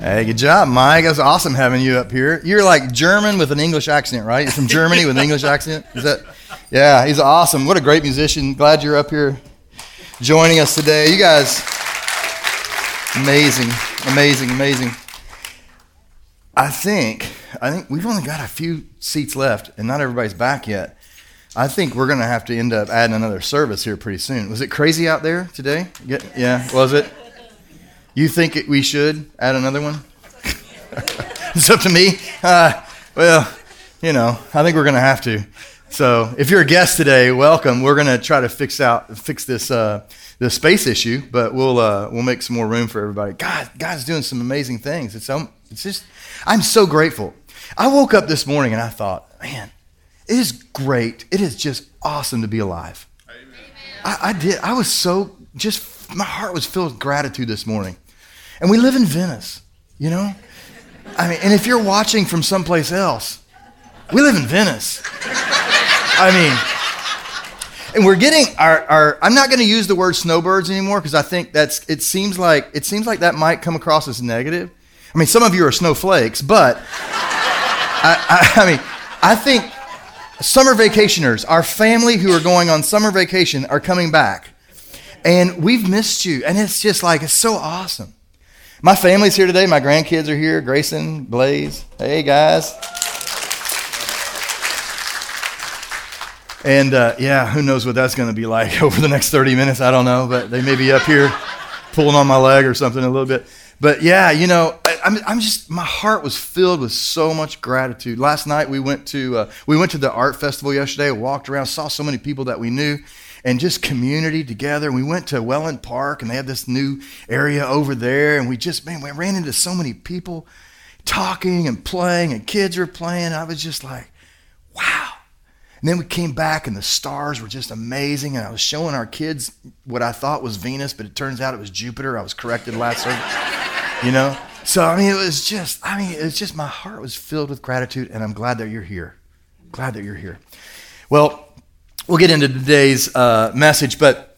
Hey, good job, Mike. That's awesome having you up here. You're like German with an English accent, right? You're from Germany with an English accent. Is that? Yeah, he's awesome. What a great musician. Glad you're up here joining us today. You guys, amazing, amazing, amazing. I think I think we've only got a few seats left, and not everybody's back yet. I think we're going to have to end up adding another service here pretty soon. Was it crazy out there today? Yeah, was it? You think it, we should add another one? it's up to me. Uh, well, you know, I think we're going to have to. So, if you're a guest today, welcome. We're going to try to fix out fix this uh, the space issue, but we'll uh, we'll make some more room for everybody. God, God's doing some amazing things. It's um, it's just I'm so grateful. I woke up this morning and I thought, man, it is great. It is just awesome to be alive. I, I did. I was so just my heart was filled with gratitude this morning. And we live in Venice, you know? I mean, and if you're watching from someplace else, we live in Venice. I mean, and we're getting our, our I'm not going to use the word snowbirds anymore because I think that's it seems like it seems like that might come across as negative. I mean, some of you are snowflakes, but I, I, I mean, I think summer vacationers, our family who are going on summer vacation are coming back. And we've missed you. And it's just like, it's so awesome. My family's here today. My grandkids are here Grayson, Blaze. Hey, guys. And uh, yeah, who knows what that's going to be like over the next 30 minutes? I don't know, but they may be up here pulling on my leg or something a little bit. But yeah, you know, I, am I'm, I'm just my heart was filled with so much gratitude. Last night we went to uh, we went to the art festival yesterday. Walked around, saw so many people that we knew, and just community together. We went to Wellfield Park, and they had this new area over there. And we just man, we ran into so many people talking and playing, and kids were playing. I was just like, wow. And then we came back and the stars were just amazing. And I was showing our kids what I thought was Venus, but it turns out it was Jupiter. I was corrected last service. You know? So I mean it was just, I mean, it's just my heart was filled with gratitude, and I'm glad that you're here. Glad that you're here. Well, we'll get into today's uh, message, but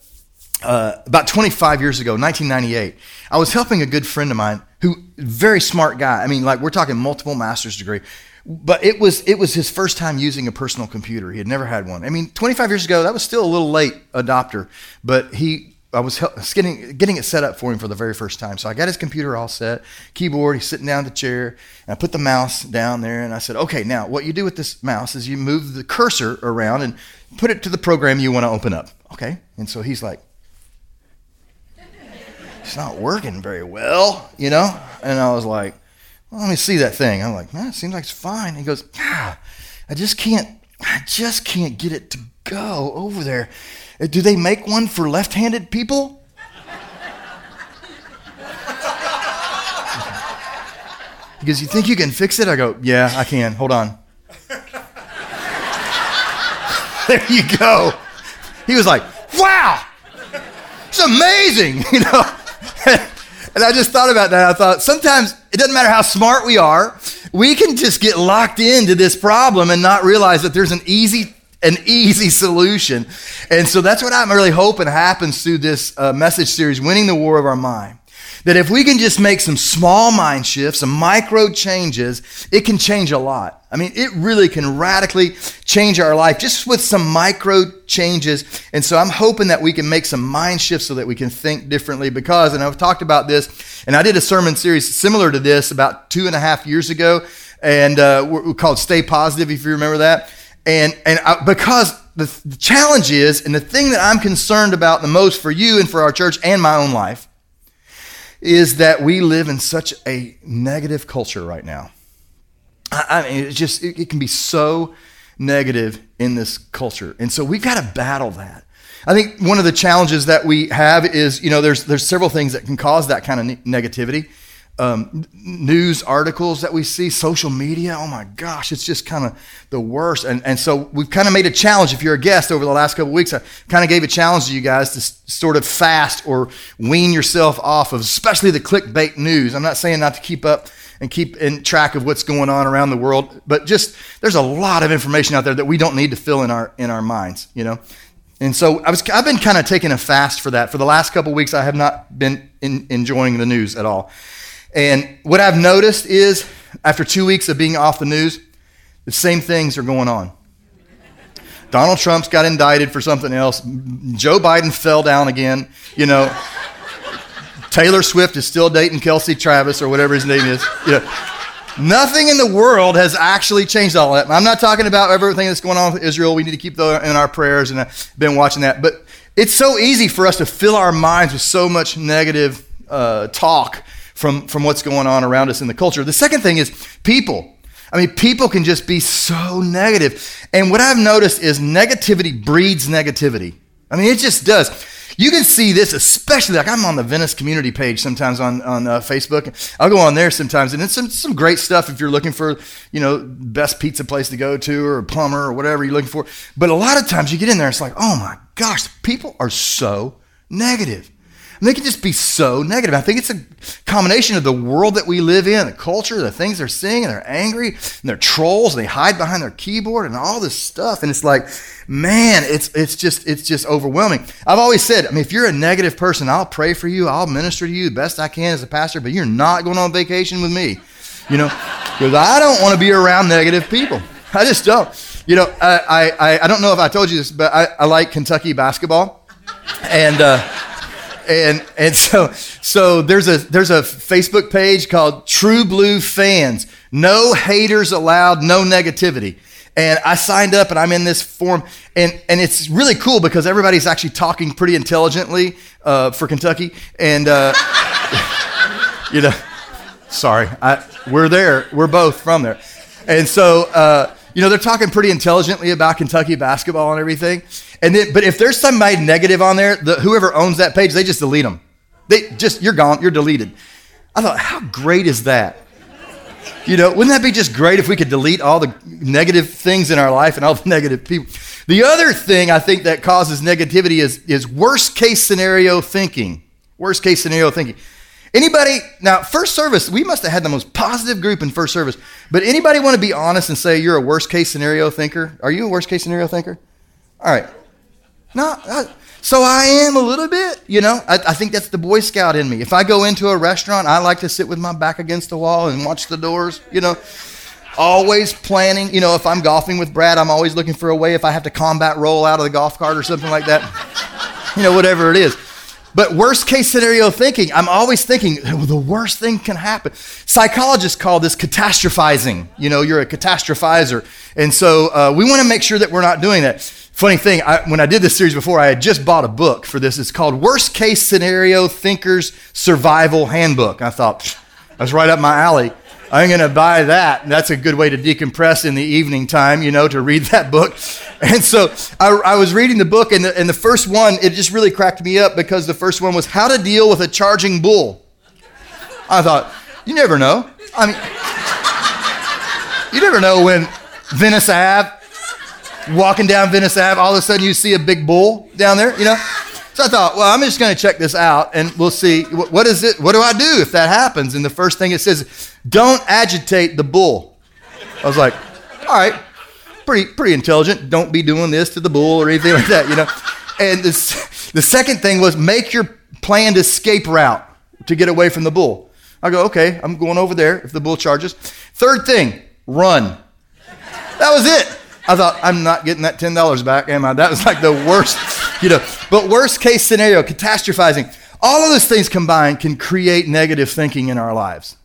uh, about 25 years ago, 1998, I was helping a good friend of mine who, very smart guy. I mean, like we're talking multiple master's degree, but it was it was his first time using a personal computer. He had never had one. I mean, 25 years ago, that was still a little late adopter, but he I was getting getting it set up for him for the very first time. So I got his computer all set, keyboard. He's sitting down in the chair, and I put the mouse down there, and I said, "Okay, now what you do with this mouse is you move the cursor around and put it to the program you want to open up." Okay, and so he's like, "It's not working very well," you know, and I was like well, let me see that thing. I'm like, man, it seems like it's fine. He goes, ah, I just can't, I just can't get it to go over there. Uh, do they make one for left-handed people? He goes, you think you can fix it? I go, yeah, I can. Hold on. there you go. He was like, wow, it's amazing, you know. And I just thought about that. I thought sometimes it doesn't matter how smart we are, we can just get locked into this problem and not realize that there's an easy an easy solution. And so that's what I'm really hoping happens through this uh, message series, Winning the War of Our Mind. That if we can just make some small mind shifts, some micro changes, it can change a lot. I mean, it really can radically change our life just with some micro changes. And so I'm hoping that we can make some mind shifts so that we can think differently because, and I've talked about this, and I did a sermon series similar to this about two and a half years ago, and uh, we're called Stay Positive, if you remember that. And, and I, because the, the challenge is, and the thing that I'm concerned about the most for you and for our church and my own life, is that we live in such a negative culture right now. I, I mean, it just it, it can be so negative in this culture, and so we've got to battle that. I think one of the challenges that we have is, you know, there's there's several things that can cause that kind of ne- negativity um, news articles that we see, social media. Oh my gosh, it's just kind of the worst. And, and so we've kind of made a challenge. If you're a guest over the last couple weeks, I kind of gave a challenge to you guys to s- sort of fast or wean yourself off of, especially the clickbait news. I'm not saying not to keep up and keep in track of what's going on around the world, but just there's a lot of information out there that we don't need to fill in our in our minds, you know. And so I was, I've been kind of taking a fast for that. For the last couple weeks, I have not been in, enjoying the news at all. And what I've noticed is, after two weeks of being off the news, the same things are going on. Donald Trump's got indicted for something else. Joe Biden fell down again. You know, Taylor Swift is still dating Kelsey Travis or whatever his name is. You know, nothing in the world has actually changed all that. I'm not talking about everything that's going on with Israel. We need to keep that in our prayers, and I've been watching that. But it's so easy for us to fill our minds with so much negative uh, talk from, from what's going on around us in the culture. The second thing is people. I mean, people can just be so negative. And what I've noticed is negativity breeds negativity. I mean, it just does. You can see this, especially like I'm on the Venice community page sometimes on, on uh, Facebook. I'll go on there sometimes, and it's some, some great stuff if you're looking for, you know, best pizza place to go to or a plumber or whatever you're looking for. But a lot of times you get in there, it's like, oh my gosh, people are so negative. And they can just be so negative. I think it's a combination of the world that we live in, the culture, the things they're seeing, and they're angry, and they're trolls, and they hide behind their keyboard and all this stuff. And it's like, man, it's it's just it's just overwhelming. I've always said, I mean, if you're a negative person, I'll pray for you, I'll minister to you the best I can as a pastor, but you're not going on vacation with me. You know, because I don't want to be around negative people. I just don't. You know, I, I, I don't know if I told you this, but I, I like Kentucky basketball. And uh, and and so so there's a there's a Facebook page called True Blue Fans. No haters allowed, no negativity. And I signed up and I'm in this forum. And, and it's really cool because everybody's actually talking pretty intelligently uh, for Kentucky. And, uh, you know, sorry, I, we're there. We're both from there. And so, uh, you know, they're talking pretty intelligently about Kentucky basketball and everything. And then, but if there's somebody negative on there, the, whoever owns that page, they just delete them. They just, you're gone, you're deleted. I thought, how great is that? You know, wouldn't that be just great if we could delete all the negative things in our life and all the negative people? The other thing I think that causes negativity is, is worst case scenario thinking. Worst case scenario thinking. Anybody, now, first service, we must have had the most positive group in first service, but anybody want to be honest and say you're a worst case scenario thinker? Are you a worst case scenario thinker? All right. No, I, so I am a little bit, you know. I, I, think that's the Boy Scout in me. If I go into a restaurant, I like to sit with my back against the wall and watch the doors, you know. Always planning, you know, if I'm golfing with Brad, I'm always looking for a way if I have to combat roll out of the golf cart or something like that, you know, whatever it is. But worst case scenario thinking, I'm always thinking the worst thing can happen. Psychologists call this catastrophizing. You know, you're a catastrophizer. And so uh, we want to make sure that we're not doing that. Funny thing, I, when I did this series before, I had just bought a book for this. It's called Worst Case Scenario Thinkers Survival Handbook. I thought, that's right up my alley. I'm going to buy that. That's a good way to decompress in the evening time, you know, to read that book. And so I, I was reading the book, and the, and the first one, it just really cracked me up because the first one was How to Deal with a Charging Bull. I thought, you never know. I mean, you never know when Venice Ave walking down Venice Ave, all of a sudden you see a big bull down there, you know? So I thought, well, I'm just going to check this out and we'll see what is it? What do I do if that happens? And the first thing it says, don't agitate the bull. I was like, all right, pretty pretty intelligent. Don't be doing this to the bull or anything like that, you know. And this, the second thing was make your planned escape route to get away from the bull. I go, okay, I'm going over there if the bull charges. Third thing, run. That was it. I thought, I'm not getting that $10 back, am I? That was like the worst, you know. But worst case scenario, catastrophizing. All of those things combined can create negative thinking in our lives.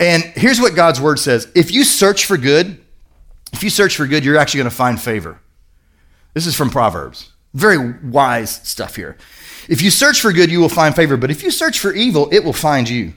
And here's what God's word says if you search for good, if you search for good, you're actually going to find favor. This is from Proverbs. Very wise stuff here. If you search for good, you will find favor. But if you search for evil, it will find you.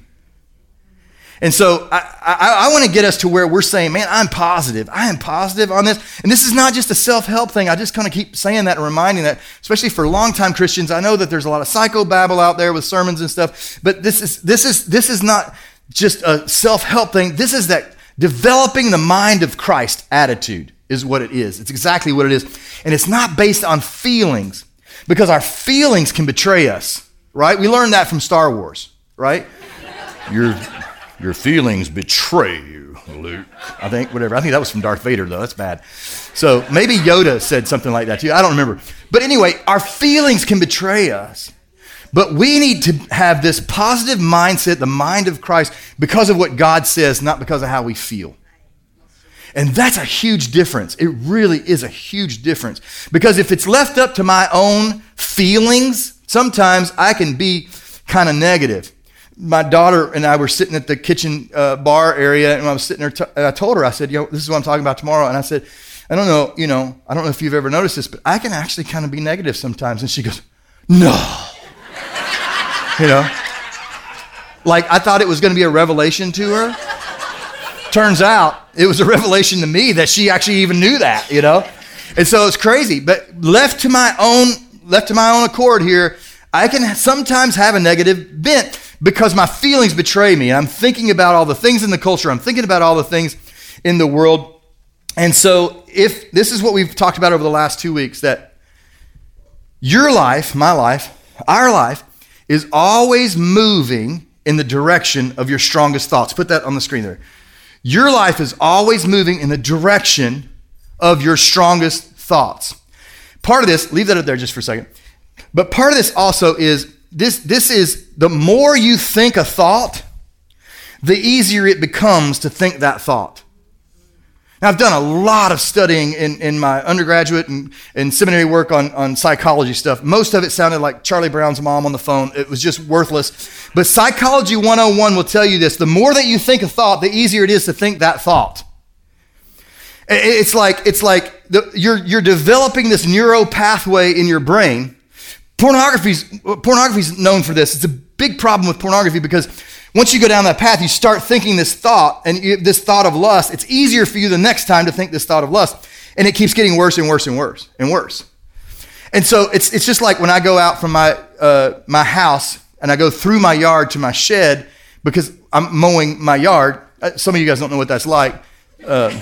And so I, I, I want to get us to where we're saying, man, I'm positive. I am positive on this. And this is not just a self help thing. I just kind of keep saying that and reminding that, especially for longtime Christians. I know that there's a lot of psychobabble out there with sermons and stuff, but this is, this is, this is not just a self help thing. This is that developing the mind of Christ attitude is what it is. It's exactly what it is. And it's not based on feelings because our feelings can betray us, right? We learned that from Star Wars, right? You're your feelings betray you, Luke. I think, whatever. I think that was from Darth Vader, though. That's bad. So maybe Yoda said something like that too. I don't remember. But anyway, our feelings can betray us. But we need to have this positive mindset, the mind of Christ, because of what God says, not because of how we feel. And that's a huge difference. It really is a huge difference. Because if it's left up to my own feelings, sometimes I can be kind of negative. My daughter and I were sitting at the kitchen uh, bar area, and I was sitting there. I told her, I said, "Yo, this is what I'm talking about tomorrow." And I said, "I don't know, you know, I don't know if you've ever noticed this, but I can actually kind of be negative sometimes." And she goes, "No," you know, like I thought it was going to be a revelation to her. Turns out it was a revelation to me that she actually even knew that, you know? And so it's crazy. But left to my own, left to my own accord here, I can sometimes have a negative bent because my feelings betray me. And I'm thinking about all the things in the culture, I'm thinking about all the things in the world. And so if this is what we've talked about over the last two weeks, that your life, my life, our life is always moving in the direction of your strongest thoughts. Put that on the screen there. Your life is always moving in the direction of your strongest thoughts. Part of this, leave that up there just for a second. But part of this also is this, this is the more you think a thought, the easier it becomes to think that thought. Now, I've done a lot of studying in, in my undergraduate and, and seminary work on, on psychology stuff. Most of it sounded like Charlie Brown's mom on the phone. It was just worthless. But Psychology 101 will tell you this the more that you think a thought, the easier it is to think that thought. It's like, it's like the, you're, you're developing this neuro pathway in your brain. Pornography's, pornography's known for this. It's a big problem with pornography because once you go down that path, you start thinking this thought and you, this thought of lust. It's easier for you the next time to think this thought of lust. And it keeps getting worse and worse and worse and worse. And so it's, it's just like when I go out from my, uh, my house and I go through my yard to my shed because I'm mowing my yard. Uh, some of you guys don't know what that's like. Uh,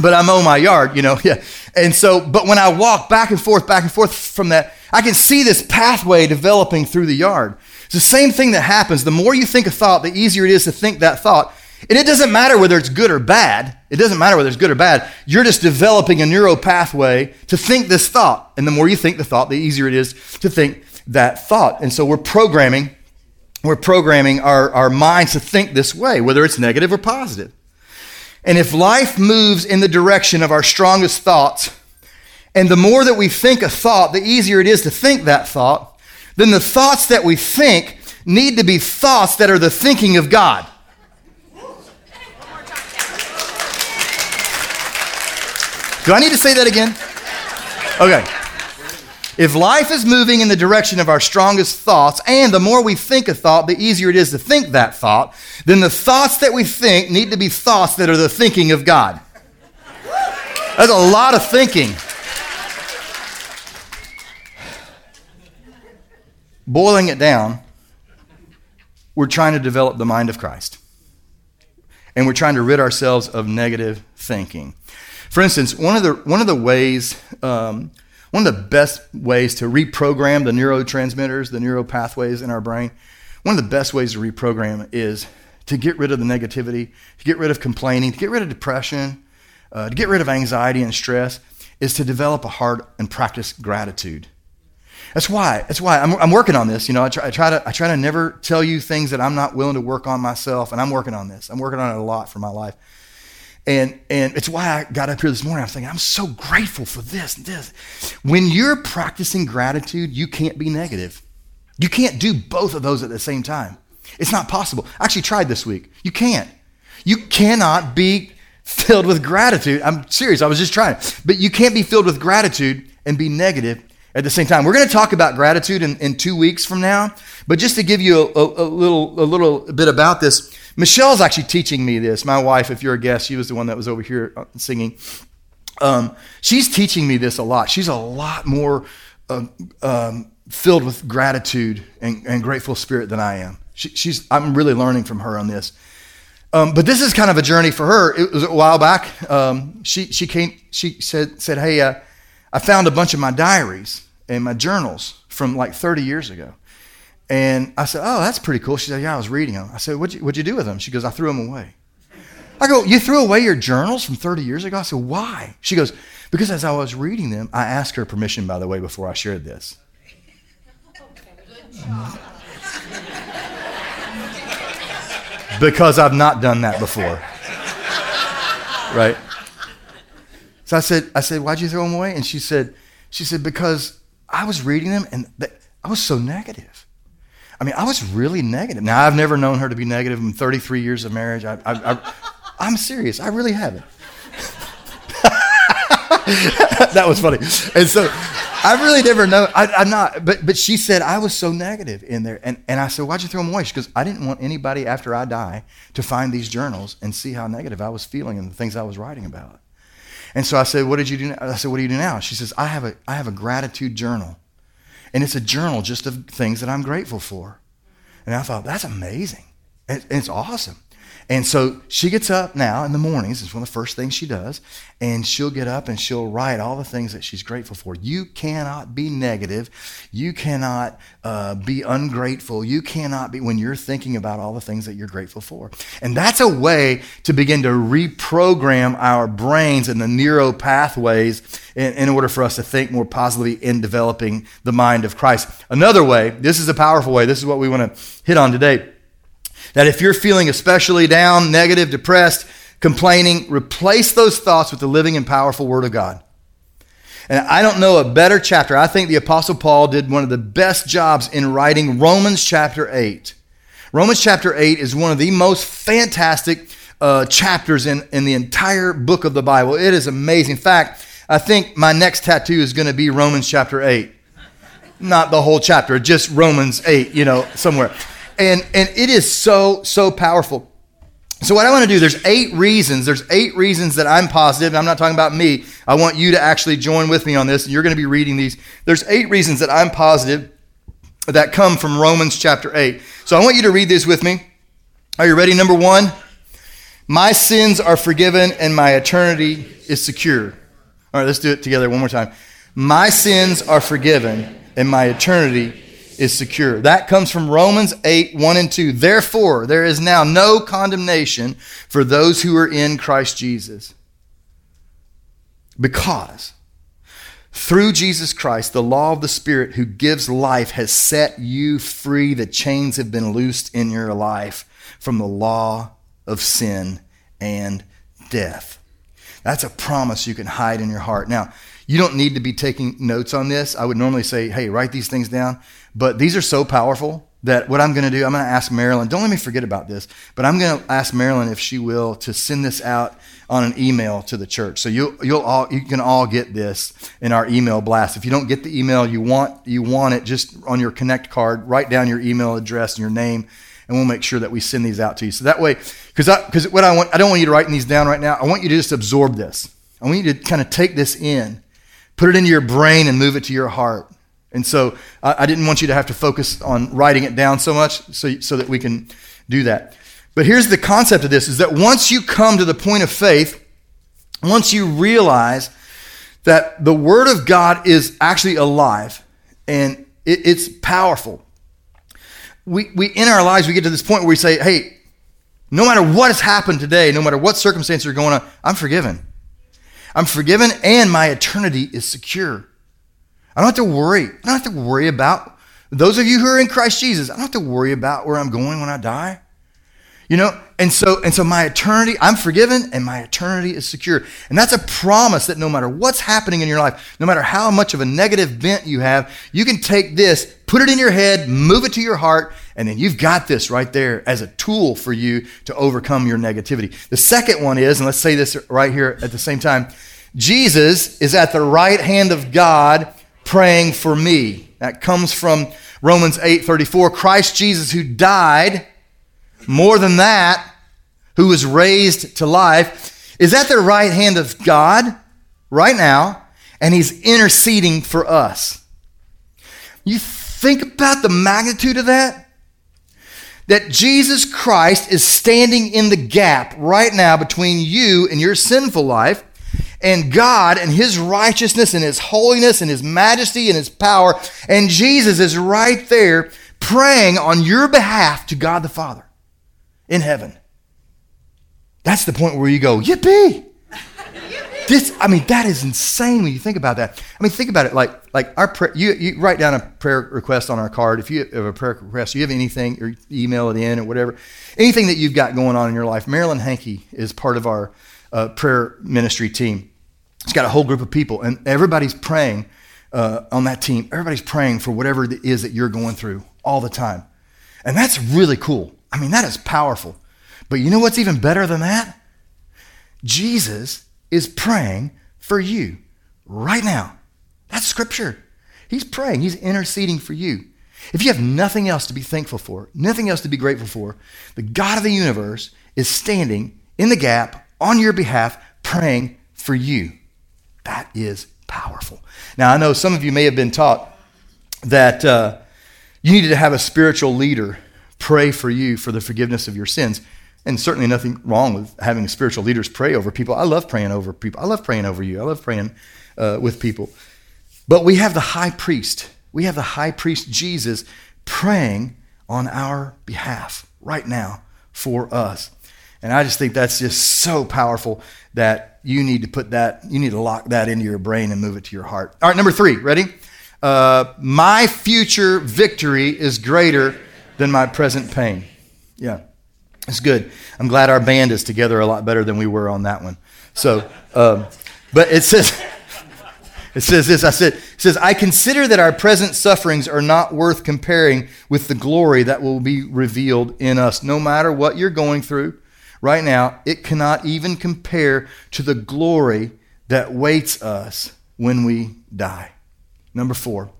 but I mow my yard, you know, yeah. And so, but when I walk back and forth, back and forth from that, I can see this pathway developing through the yard. It's the same thing that happens. The more you think a thought, the easier it is to think that thought. And it doesn't matter whether it's good or bad. It doesn't matter whether it's good or bad. You're just developing a neural pathway to think this thought. And the more you think the thought, the easier it is to think that thought. And so we're programming, we're programming our, our minds to think this way, whether it's negative or positive. And if life moves in the direction of our strongest thoughts, and the more that we think a thought, the easier it is to think that thought, then the thoughts that we think need to be thoughts that are the thinking of God. Do I need to say that again? Okay. If life is moving in the direction of our strongest thoughts, and the more we think a thought, the easier it is to think that thought, then the thoughts that we think need to be thoughts that are the thinking of God. That's a lot of thinking. Boiling it down, we're trying to develop the mind of Christ. And we're trying to rid ourselves of negative thinking. For instance, one of the, one of the ways, um, one of the best ways to reprogram the neurotransmitters, the neural pathways in our brain, one of the best ways to reprogram is to get rid of the negativity, to get rid of complaining, to get rid of depression, uh, to get rid of anxiety and stress, is to develop a heart and practice gratitude. That's why. That's why I'm, I'm working on this. You know, I try, I try, to I try to never tell you things that I'm not willing to work on myself, and I'm working on this. I'm working on it a lot for my life, and and it's why I got up here this morning. I'm thinking I'm so grateful for this and this. When you're practicing gratitude, you can't be negative. You can't do both of those at the same time. It's not possible. I actually tried this week. You can't. You cannot be filled with gratitude. I'm serious. I was just trying, but you can't be filled with gratitude and be negative at the same time. We're going to talk about gratitude in, in two weeks from now, but just to give you a, a, a, little, a little bit about this, Michelle's actually teaching me this. My wife, if you're a guest, she was the one that was over here uh, singing. Um, she's teaching me this a lot. She's a lot more uh, um, filled with gratitude and, and, grateful spirit than I am. She, she's, I'm really learning from her on this. Um, but this is kind of a journey for her. It was a while back. Um, she, she came, she said, said, Hey, uh, I found a bunch of my diaries and my journals from like 30 years ago. And I said, Oh, that's pretty cool. She said, Yeah, I was reading them. I said, What'd you, what'd you do with them? She goes, I threw them away. I go, You threw away your journals from 30 years ago? I said, Why? She goes, Because as I was reading them, I asked her permission, by the way, before I shared this. because I've not done that before. Right? So I said, I said, why'd you throw them away? And she said, she said, because I was reading them and I was so negative. I mean, I was really negative. Now, I've never known her to be negative in 33 years of marriage. I, am serious. I really haven't. that was funny. And so I really never know. I, am not, but but she said I was so negative in there, and and I said, why'd you throw them away? She goes, I didn't want anybody after I die to find these journals and see how negative I was feeling and the things I was writing about. And so I said, what did you do? I said, what do you do now? She says, I have a I have a gratitude journal, and it's a journal just of things that I'm grateful for. And I thought that's amazing. It's awesome. And so she gets up now in the mornings. It's one of the first things she does. And she'll get up and she'll write all the things that she's grateful for. You cannot be negative. You cannot uh, be ungrateful. You cannot be when you're thinking about all the things that you're grateful for. And that's a way to begin to reprogram our brains and the neuro pathways in, in order for us to think more positively in developing the mind of Christ. Another way, this is a powerful way. This is what we want to hit on today that if you're feeling especially down, negative, depressed, complaining, replace those thoughts with the living and powerful Word of God. And I don't know a better chapter. I think the Apostle Paul did one of the best jobs in writing Romans chapter 8. Romans chapter 8 is one of the most fantastic uh, chapters in, in the entire book of the Bible. It is amazing. In fact, I think my next tattoo is going to be Romans chapter 8. Not the whole chapter, just Romans 8, you know, somewhere and and it is so so powerful. So what i want to do there's eight reasons there's eight reasons that i'm positive i'm not talking about me i want you to actually join with me on this And you're going to be reading these. There's eight reasons that i'm positive that come from romans chapter 8 so i want you to read this with me. Are you ready? Number one my sins are forgiven and my eternity is secure. All right let's do it together one more time. My sins are forgiven and my eternity is secure. That comes from Romans 8, 1 and 2. Therefore, there is now no condemnation for those who are in Christ Jesus. Because through Jesus Christ, the law of the Spirit who gives life has set you free. The chains have been loosed in your life from the law of sin and death. That's a promise you can hide in your heart. Now, you don't need to be taking notes on this. I would normally say, hey, write these things down. But these are so powerful that what I'm going to do, I'm going to ask Marilyn, don't let me forget about this, but I'm going to ask Marilyn if she will to send this out on an email to the church. So you you'll all you can all get this in our email blast. If you don't get the email you want you want it just on your connect card, write down your email address and your name and we'll make sure that we send these out to you. So that way cuz cuz what I want I don't want you to write these down right now. I want you to just absorb this. I want you to kind of take this in put it into your brain and move it to your heart. And so I, I didn't want you to have to focus on writing it down so much so, so that we can do that. But here's the concept of this is that once you come to the point of faith, once you realize that the Word of God is actually alive and it, it's powerful, we, we in our lives we get to this point where we say, hey, no matter what has happened today, no matter what circumstances are going on, I'm forgiven. I'm forgiven and my eternity is secure. I don't have to worry. I don't have to worry about those of you who are in Christ Jesus. I don't have to worry about where I'm going when I die. You know, and so and so my eternity, I'm forgiven and my eternity is secure. And that's a promise that no matter what's happening in your life, no matter how much of a negative bent you have, you can take this, put it in your head, move it to your heart, and then you've got this right there as a tool for you to overcome your negativity. The second one is, and let's say this right here at the same time Jesus is at the right hand of God praying for me. That comes from Romans 8:34. Christ Jesus who died more than that, who was raised to life, is at the right hand of God right now, and he's interceding for us. You think about the magnitude of that? That Jesus Christ is standing in the gap right now between you and your sinful life and God and His righteousness and His holiness and His majesty and His power. And Jesus is right there praying on your behalf to God the Father in heaven. That's the point where you go, Yippee! This, I mean, that is insane when you think about that. I mean, think about it. Like, like our you, you write down a prayer request on our card. If you have a prayer request, you have anything, or email it in or whatever, anything that you've got going on in your life. Marilyn Hankey is part of our uh, prayer ministry team. It's got a whole group of people, and everybody's praying uh, on that team. Everybody's praying for whatever it is that you're going through all the time. And that's really cool. I mean, that is powerful. But you know what's even better than that? Jesus is praying for you right now. That's scripture. He's praying, he's interceding for you. If you have nothing else to be thankful for, nothing else to be grateful for, the God of the universe is standing in the gap on your behalf, praying for you. That is powerful. Now, I know some of you may have been taught that uh, you needed to have a spiritual leader pray for you for the forgiveness of your sins. And certainly nothing wrong with having spiritual leaders pray over people. I love praying over people. I love praying over you. I love praying uh, with people. But we have the high priest. We have the high priest Jesus praying on our behalf right now for us. And I just think that's just so powerful that you need to put that, you need to lock that into your brain and move it to your heart. All right, number three, ready? Uh, my future victory is greater than my present pain. Yeah. It's good. I'm glad our band is together a lot better than we were on that one. So, um, but it says, it says this. I said, it says, I consider that our present sufferings are not worth comparing with the glory that will be revealed in us. No matter what you're going through right now, it cannot even compare to the glory that waits us when we die. Number four.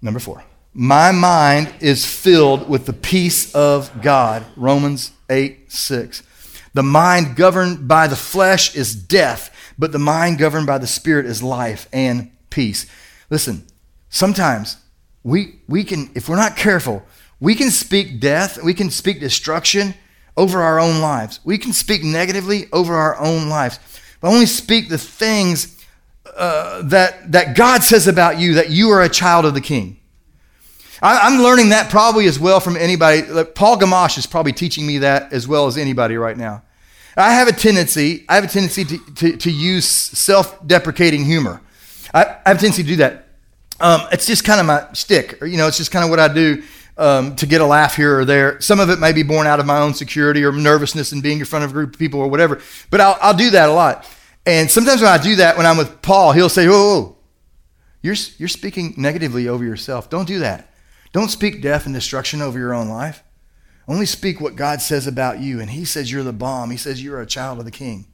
Number four. My mind is filled with the peace of God. Romans 8 6. The mind governed by the flesh is death, but the mind governed by the Spirit is life and peace. Listen, sometimes we, we can, if we're not careful, we can speak death, we can speak destruction over our own lives. We can speak negatively over our own lives, but only speak the things uh, that, that God says about you, that you are a child of the King. I, am learning that probably as well from anybody. Paul Gamache is probably teaching me that as well as anybody right now. I have a tendency, I have a tendency to, to, to use self-deprecating humor. I, I, have a tendency to do that. Um, it's just kind of my stick, or, you know, it's just kind of what I do um, to get a laugh here or there. Some of it may be born out of my own security or nervousness and being in front of a group of people or whatever, but I'll, I'll do that a lot. And sometimes when I do that, when I'm with Paul, he'll say, whoa, you're, you're speaking negatively over yourself. Don't do that. Don't speak death and destruction over your own life. Only speak what God says about you. And He says you're the bomb. He says you're a child of the King.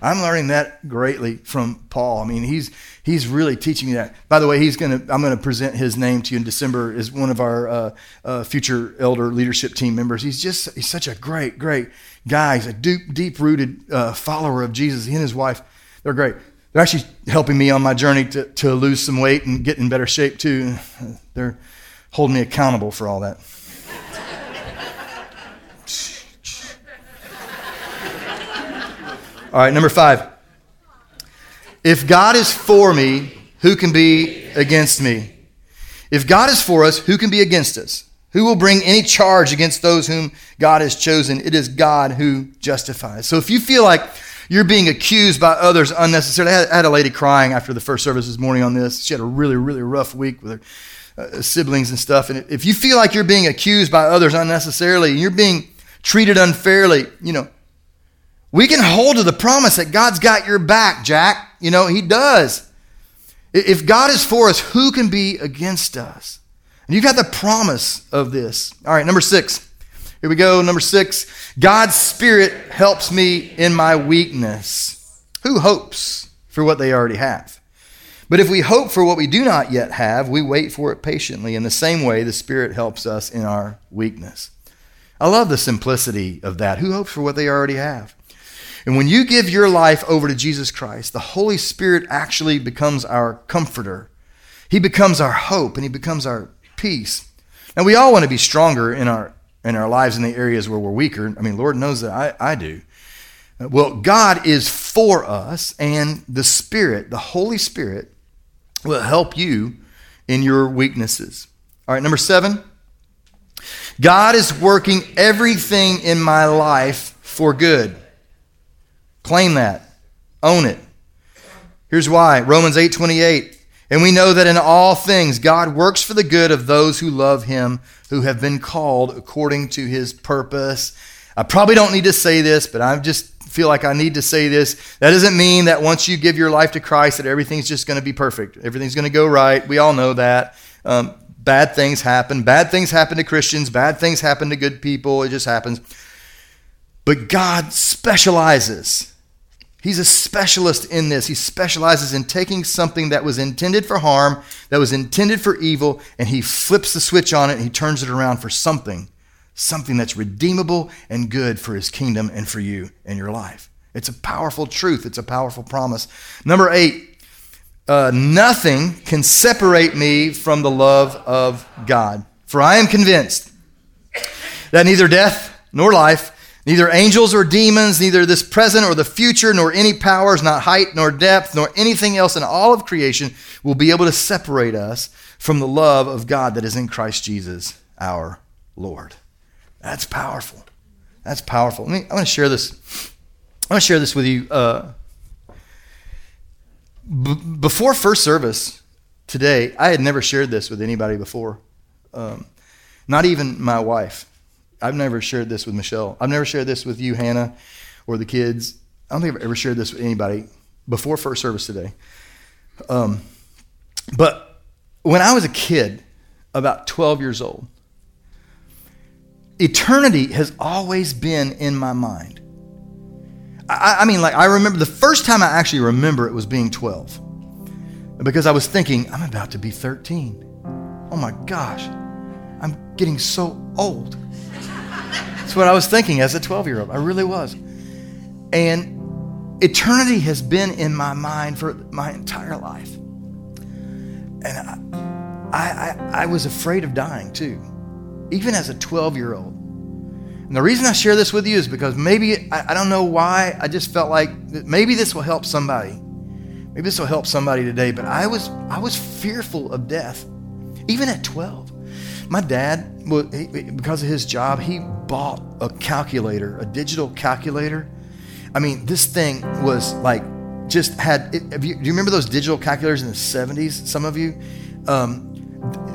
I'm learning that greatly from Paul. I mean, he's he's really teaching me that. By the way, he's gonna I'm gonna present his name to you in December as one of our uh, uh, future elder leadership team members. He's just he's such a great great guy. He's a deep deep rooted uh, follower of Jesus. He and his wife, they're great. They're actually helping me on my journey to, to lose some weight and get in better shape too. They're holding me accountable for all that. All right, number five. If God is for me, who can be against me? If God is for us, who can be against us? Who will bring any charge against those whom God has chosen? It is God who justifies. So if you feel like you're being accused by others unnecessarily, I had a lady crying after the first service this morning on this. She had a really, really rough week with her uh, siblings and stuff. And if you feel like you're being accused by others unnecessarily you're being treated unfairly, you know, we can hold to the promise that God's got your back, Jack. You know, He does. If God is for us, who can be against us? And you've got the promise of this. All right, number six. Here we go. Number six God's Spirit helps me in my weakness. Who hopes for what they already have? But if we hope for what we do not yet have, we wait for it patiently. In the same way, the Spirit helps us in our weakness. I love the simplicity of that. Who hopes for what they already have? And when you give your life over to Jesus Christ, the Holy Spirit actually becomes our comforter. He becomes our hope and he becomes our peace. Now, we all want to be stronger in our, in our lives in the areas where we're weaker. I mean, Lord knows that I, I do. Well, God is for us, and the Spirit, the Holy Spirit, will help you in your weaknesses. All right, number seven. God is working everything in my life for good. Claim that. Own it. Here's why Romans 8 28. And we know that in all things God works for the good of those who love him, who have been called according to his purpose. I probably don't need to say this, but I just feel like I need to say this. That doesn't mean that once you give your life to Christ that everything's just going to be perfect. Everything's going to go right. We all know that. Um, bad things happen. Bad things happen to Christians. Bad things happen to good people. It just happens. But God specializes He's a specialist in this. He specializes in taking something that was intended for harm, that was intended for evil, and he flips the switch on it and he turns it around for something, something that's redeemable and good for his kingdom and for you and your life. It's a powerful truth, it's a powerful promise. Number eight, uh, nothing can separate me from the love of God. For I am convinced that neither death nor life Neither angels or demons, neither this present or the future, nor any powers, not height nor depth, nor anything else in all of creation will be able to separate us from the love of God that is in Christ Jesus, our Lord. That's powerful. That's powerful. Let me, I want to share this. I want to share this with you. Uh, b- before first service today, I had never shared this with anybody before, um, not even my wife. I've never shared this with Michelle. I've never shared this with you, Hannah, or the kids. I don't think I've ever shared this with anybody before first service today. Um, but when I was a kid, about 12 years old, eternity has always been in my mind. I, I, mean, like, I remember the first time I actually remember it was being 12 because I was thinking, I'm about to be 13. Oh my gosh, I'm getting so old. That's what I was thinking as a 12 year old. I really was. And eternity has been in my mind for my entire life. And I, I, I, was afraid of dying too, even as a 12 year old. And the reason I share this with you is because maybe, I, I don't know why, I just felt like maybe this will help somebody. Maybe this will help somebody today, but I was, I was fearful of death, even at 12. My dad, because of his job, he bought a calculator, a digital calculator. I mean, this thing was like just had. It, you, do you remember those digital calculators in the 70s? Some of you? Um,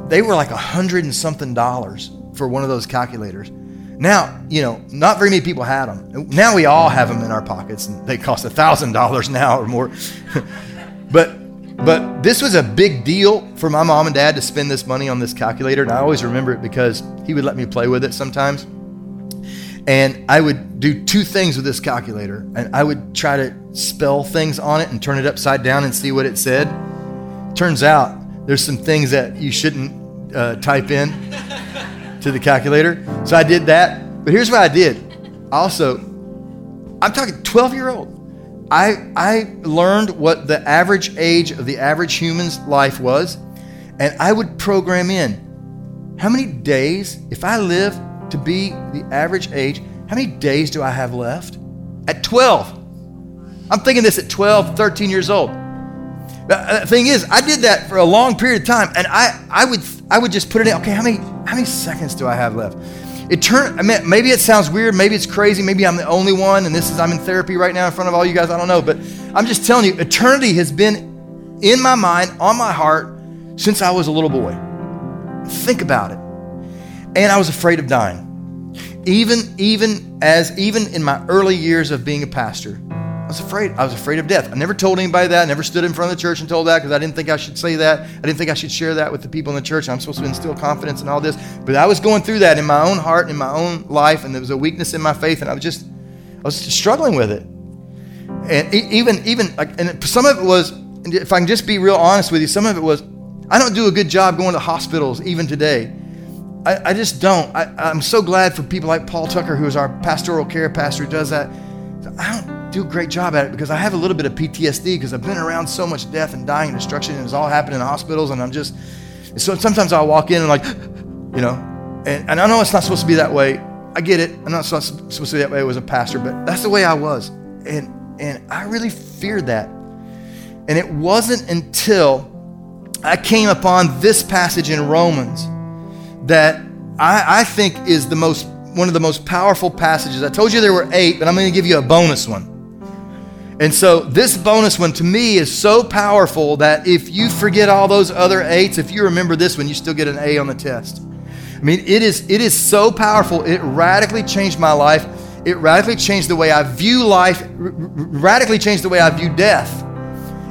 they were like a hundred and something dollars for one of those calculators. Now, you know, not very many people had them. Now we all have them in our pockets, and they cost a thousand dollars now or more. but this was a big deal for my mom and dad to spend this money on this calculator. And I always remember it because he would let me play with it sometimes. And I would do two things with this calculator. And I would try to spell things on it and turn it upside down and see what it said. Turns out there's some things that you shouldn't uh, type in to the calculator. So I did that. But here's what I did. Also, I'm talking 12 year old. I, I learned what the average age of the average human's life was, and I would program in how many days, if I live to be the average age, how many days do I have left? At 12. I'm thinking this at 12, 13 years old. The uh, thing is, I did that for a long period of time, and I, I would I would just put it in. Okay, how many how many seconds do I have left? It turn, I mean, maybe it sounds weird, maybe it's crazy, maybe I'm the only one, and this is I'm in therapy right now in front of all you guys. I don't know, but I'm just telling you, eternity has been in my mind, on my heart, since I was a little boy. Think about it. And I was afraid of dying. Even, even as even in my early years of being a pastor, I was afraid. I was afraid of death. I never told anybody that. I never stood in front of the church and told that because I didn't think I should say that. I didn't think I should share that with the people in the church. I'm supposed to instill confidence and all this. But I was going through that in my own heart, in my own life, and there was a weakness in my faith, and I was just, I was struggling with it. And even, even, and some of it was, if I can just be real honest with you, some of it was, I don't do a good job going to hospitals even today. I, I just don't. I, I'm so glad for people like Paul Tucker, who is our pastoral care pastor, who does that. I don't do a great job at it because I have a little bit of PTSD because I've been around so much death and dying and destruction and it's all happened in hospitals and I'm just so sometimes I'll walk in and like you know and, and I know it's not supposed to be that way I get it I'm not supposed to be that way as a pastor but that's the way I was and and I really feared that and it wasn't until I came upon this passage in Romans that I, I think is the most one of the most powerful passages. I told you there were eight, but I'm going to give you a bonus one. And so this bonus one to me is so powerful that if you forget all those other eights, if you remember this one, you still get an A on the test. I mean, it is it is so powerful. It radically changed my life. It radically changed the way I view life, r- radically changed the way I view death.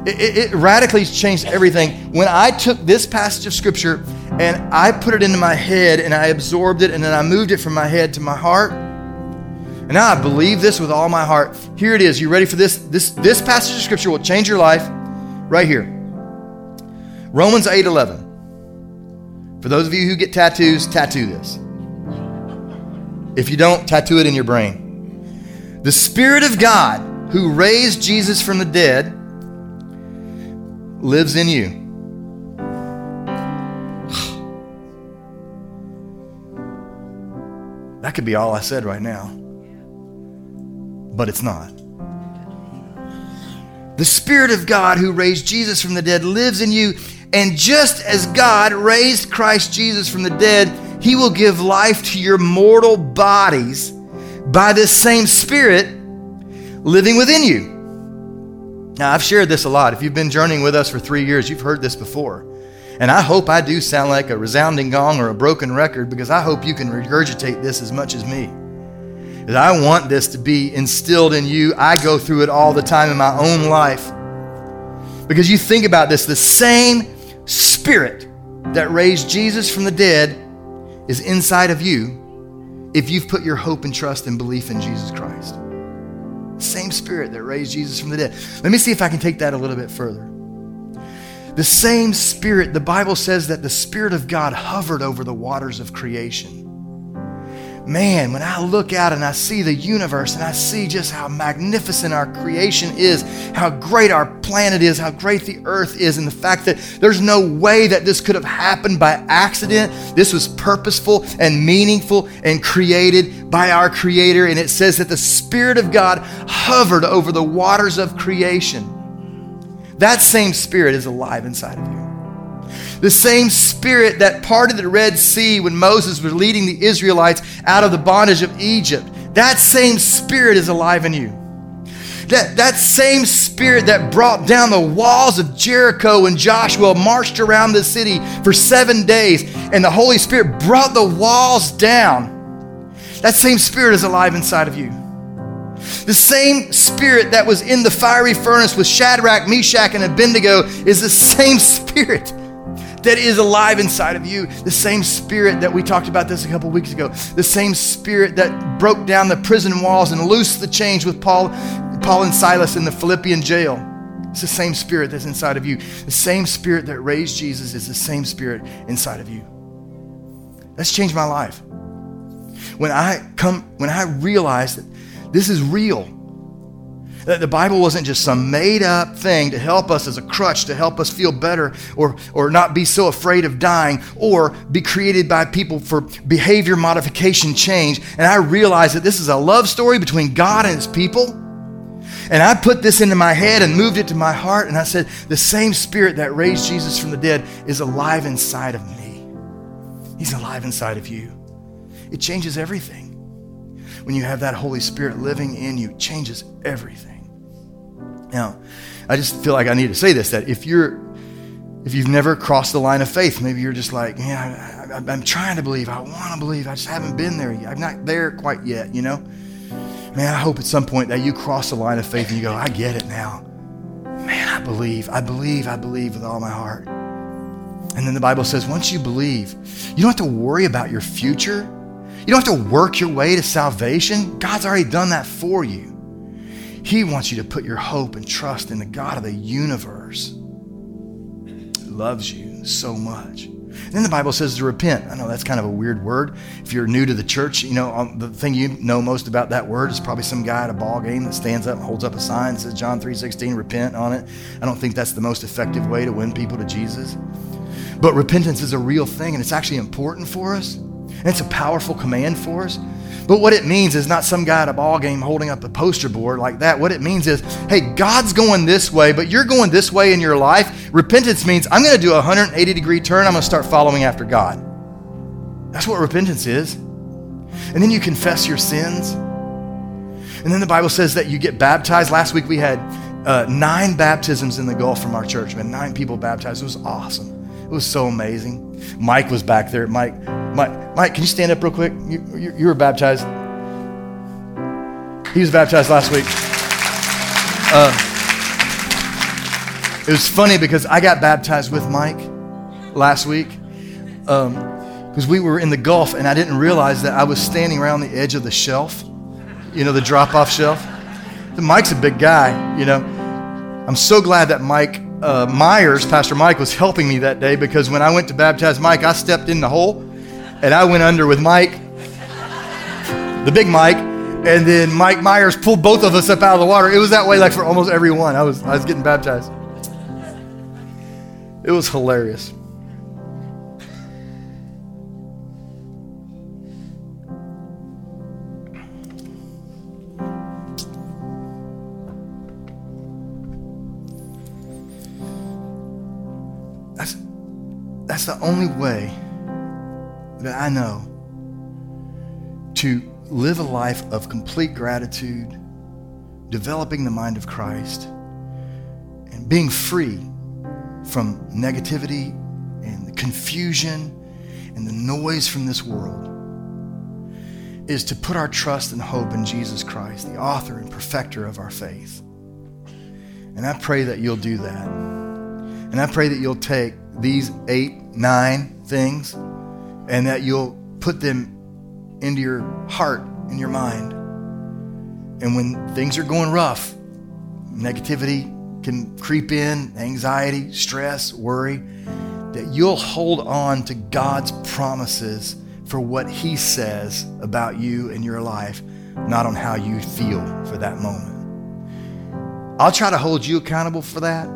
It, it, it radically changed everything. When I took this passage of scripture and I put it into my head and I absorbed it and then I moved it from my head to my heart, and now I believe this with all my heart. Here it is. You ready for this? This, this passage of scripture will change your life right here. Romans 8 11. For those of you who get tattoos, tattoo this. If you don't, tattoo it in your brain. The Spirit of God who raised Jesus from the dead lives in you. That could be all I said right now but it's not. The Spirit of God who raised Jesus from the dead lives in you, and just as God raised Christ Jesus from the dead, He will give life to your mortal bodies by this same Spirit living within you. Now, I've shared this a lot. If you've been journeying with us for three years, you've heard this before. And I hope I do sound like a resounding gong or a broken record because I hope you can regurgitate this as much as me that I want this to be instilled in you. I go through it all the time in my own life. Because you think about this the same spirit that raised Jesus from the dead is inside of you if you've put your hope and trust and belief in Jesus Christ. Same spirit that raised Jesus from the dead. Let me see if I can take that a little bit further. The same spirit, the Bible says that the Spirit of God hovered over the waters of creation man, when I look out and I see the universe and I see just how magnificent our creation is, how great our planet is, how great the earth is, and the fact that there's no way that this could have happened by accident. This was purposeful and meaningful and created by our Creator. And it says that the Spirit of God hovered over the waters of creation. That same Spirit is alive inside of you. The same spirit that parted the Red Sea when Moses was leading the Israelites out of the bondage of Egypt, that same spirit is alive in you. That, that same spirit that brought down the walls of Jericho when Joshua marched around the city for seven days and the Holy Spirit brought the walls down, that same spirit is alive inside of you. The same spirit that was in the fiery furnace with Shadrach, Meshach, and Abednego is the same spirit that is alive inside of you. The same spirit that we talked about this a couple weeks ago. The same spirit that broke down the prison walls and loosed the chains with Paul, Paul and Silas in the Philippian jail. It's the same spirit that's inside of you. The same spirit that raised Jesus is the same spirit inside of you. That's changed my life. When I come, when I realize that this is real, that the Bible wasn't just some made up thing to help us as a crutch, to help us feel better or, or not be so afraid of dying or be created by people for behavior modification change. And I realized that this is a love story between God and his people. And I put this into my head and moved it to my heart. And I said, the same spirit that raised Jesus from the dead is alive inside of me. He's alive inside of you. It changes everything. When you have that Holy Spirit living in you, changes everything. Now, I just feel like I need to say this that if you're if you've never crossed the line of faith, maybe you're just like, man, I, am trying to believe. I want to believe. I just haven't been there yet. I'm not there quite yet, you know? Man, I hope at some point that you cross the line of faith and you go, I get it now. Man, I believe. I believe. I believe with all my heart. And then the Bible says, once you believe, you don't have to worry about your future. You don't have to work your way to salvation. God's already done that for you. He wants you to put your hope and trust in the God of the universe who loves you so much. And then the Bible says to repent. I know that's kind of a weird word. If you're new to the church, you know, um, the thing you know most about that word is probably some guy at a ball game that stands up and holds up a sign that says John 3.16, repent on it. I don't think that's the most effective way to win people to Jesus. But repentance is a real thing and it's actually important for us. And it's a powerful command for us. But what it means is not some guy at a ball game holding up a poster board like that. What it means is, hey, God's going this way, but you're going this way in your life. Repentance means I'm going to do a 180 degree turn. I'm going to start following after God. That's what repentance is. And then you confess your sins. And then the Bible says that you get baptized. Last week we had uh, nine baptisms in the Gulf from our church, man. Nine people baptized. It was awesome. It was so amazing. Mike was back there. Mike, Mike, Mike, can you stand up real quick? You, you, you were baptized. He was baptized last week. Uh, it was funny because I got baptized with Mike last week because um, we were in the Gulf and I didn't realize that I was standing around the edge of the shelf, you know, the drop off shelf. Mike's a big guy, you know. I'm so glad that Mike uh, Myers, Pastor Mike, was helping me that day because when I went to baptize Mike, I stepped in the hole and I went under with Mike, the big Mike, and then Mike Myers pulled both of us up out of the water. It was that way like for almost every one. I was, I was getting baptized. It was hilarious. That's the only way that I know to live a life of complete gratitude, developing the mind of Christ, and being free from negativity and the confusion and the noise from this world is to put our trust and hope in Jesus Christ, the author and perfecter of our faith. And I pray that you'll do that. And I pray that you'll take these eight, nine things and that you'll put them into your heart and your mind. And when things are going rough, negativity can creep in, anxiety, stress, worry, that you'll hold on to God's promises for what He says about you and your life, not on how you feel for that moment. I'll try to hold you accountable for that,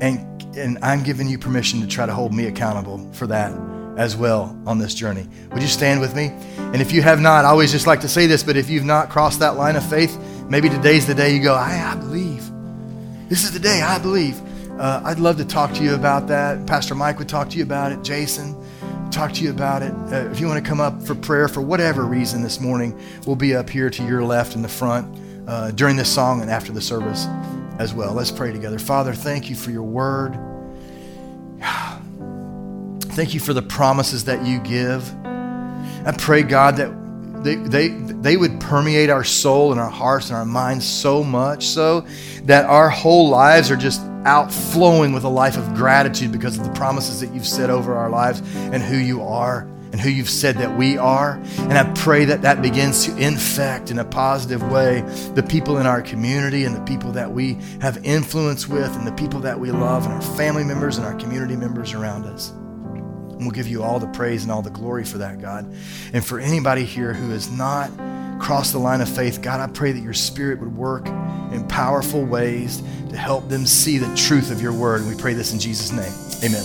and and I'm giving you permission to try to hold me accountable for that as well on this journey. Would you stand with me? And if you have not, I always just like to say this, but if you've not crossed that line of faith, maybe today's the day you go, I, I believe. This is the day I believe. Uh, I'd love to talk to you about that. Pastor Mike would talk to you about it. Jason, talk to you about it. Uh, if you want to come up for prayer for whatever reason this morning, we'll be up here to your left in the front uh, during this song and after the service as well. Let's pray together. Father, thank you for your word. Thank you for the promises that you give. I pray, God, that they, they, they would permeate our soul and our hearts and our minds so much so that our whole lives are just outflowing with a life of gratitude because of the promises that you've said over our lives and who you are and who you've said that we are. And I pray that that begins to infect in a positive way the people in our community and the people that we have influence with and the people that we love and our family members and our community members around us. And we'll give you all the praise and all the glory for that, God. And for anybody here who has not crossed the line of faith, God, I pray that your spirit would work in powerful ways to help them see the truth of your word. And we pray this in Jesus' name. Amen.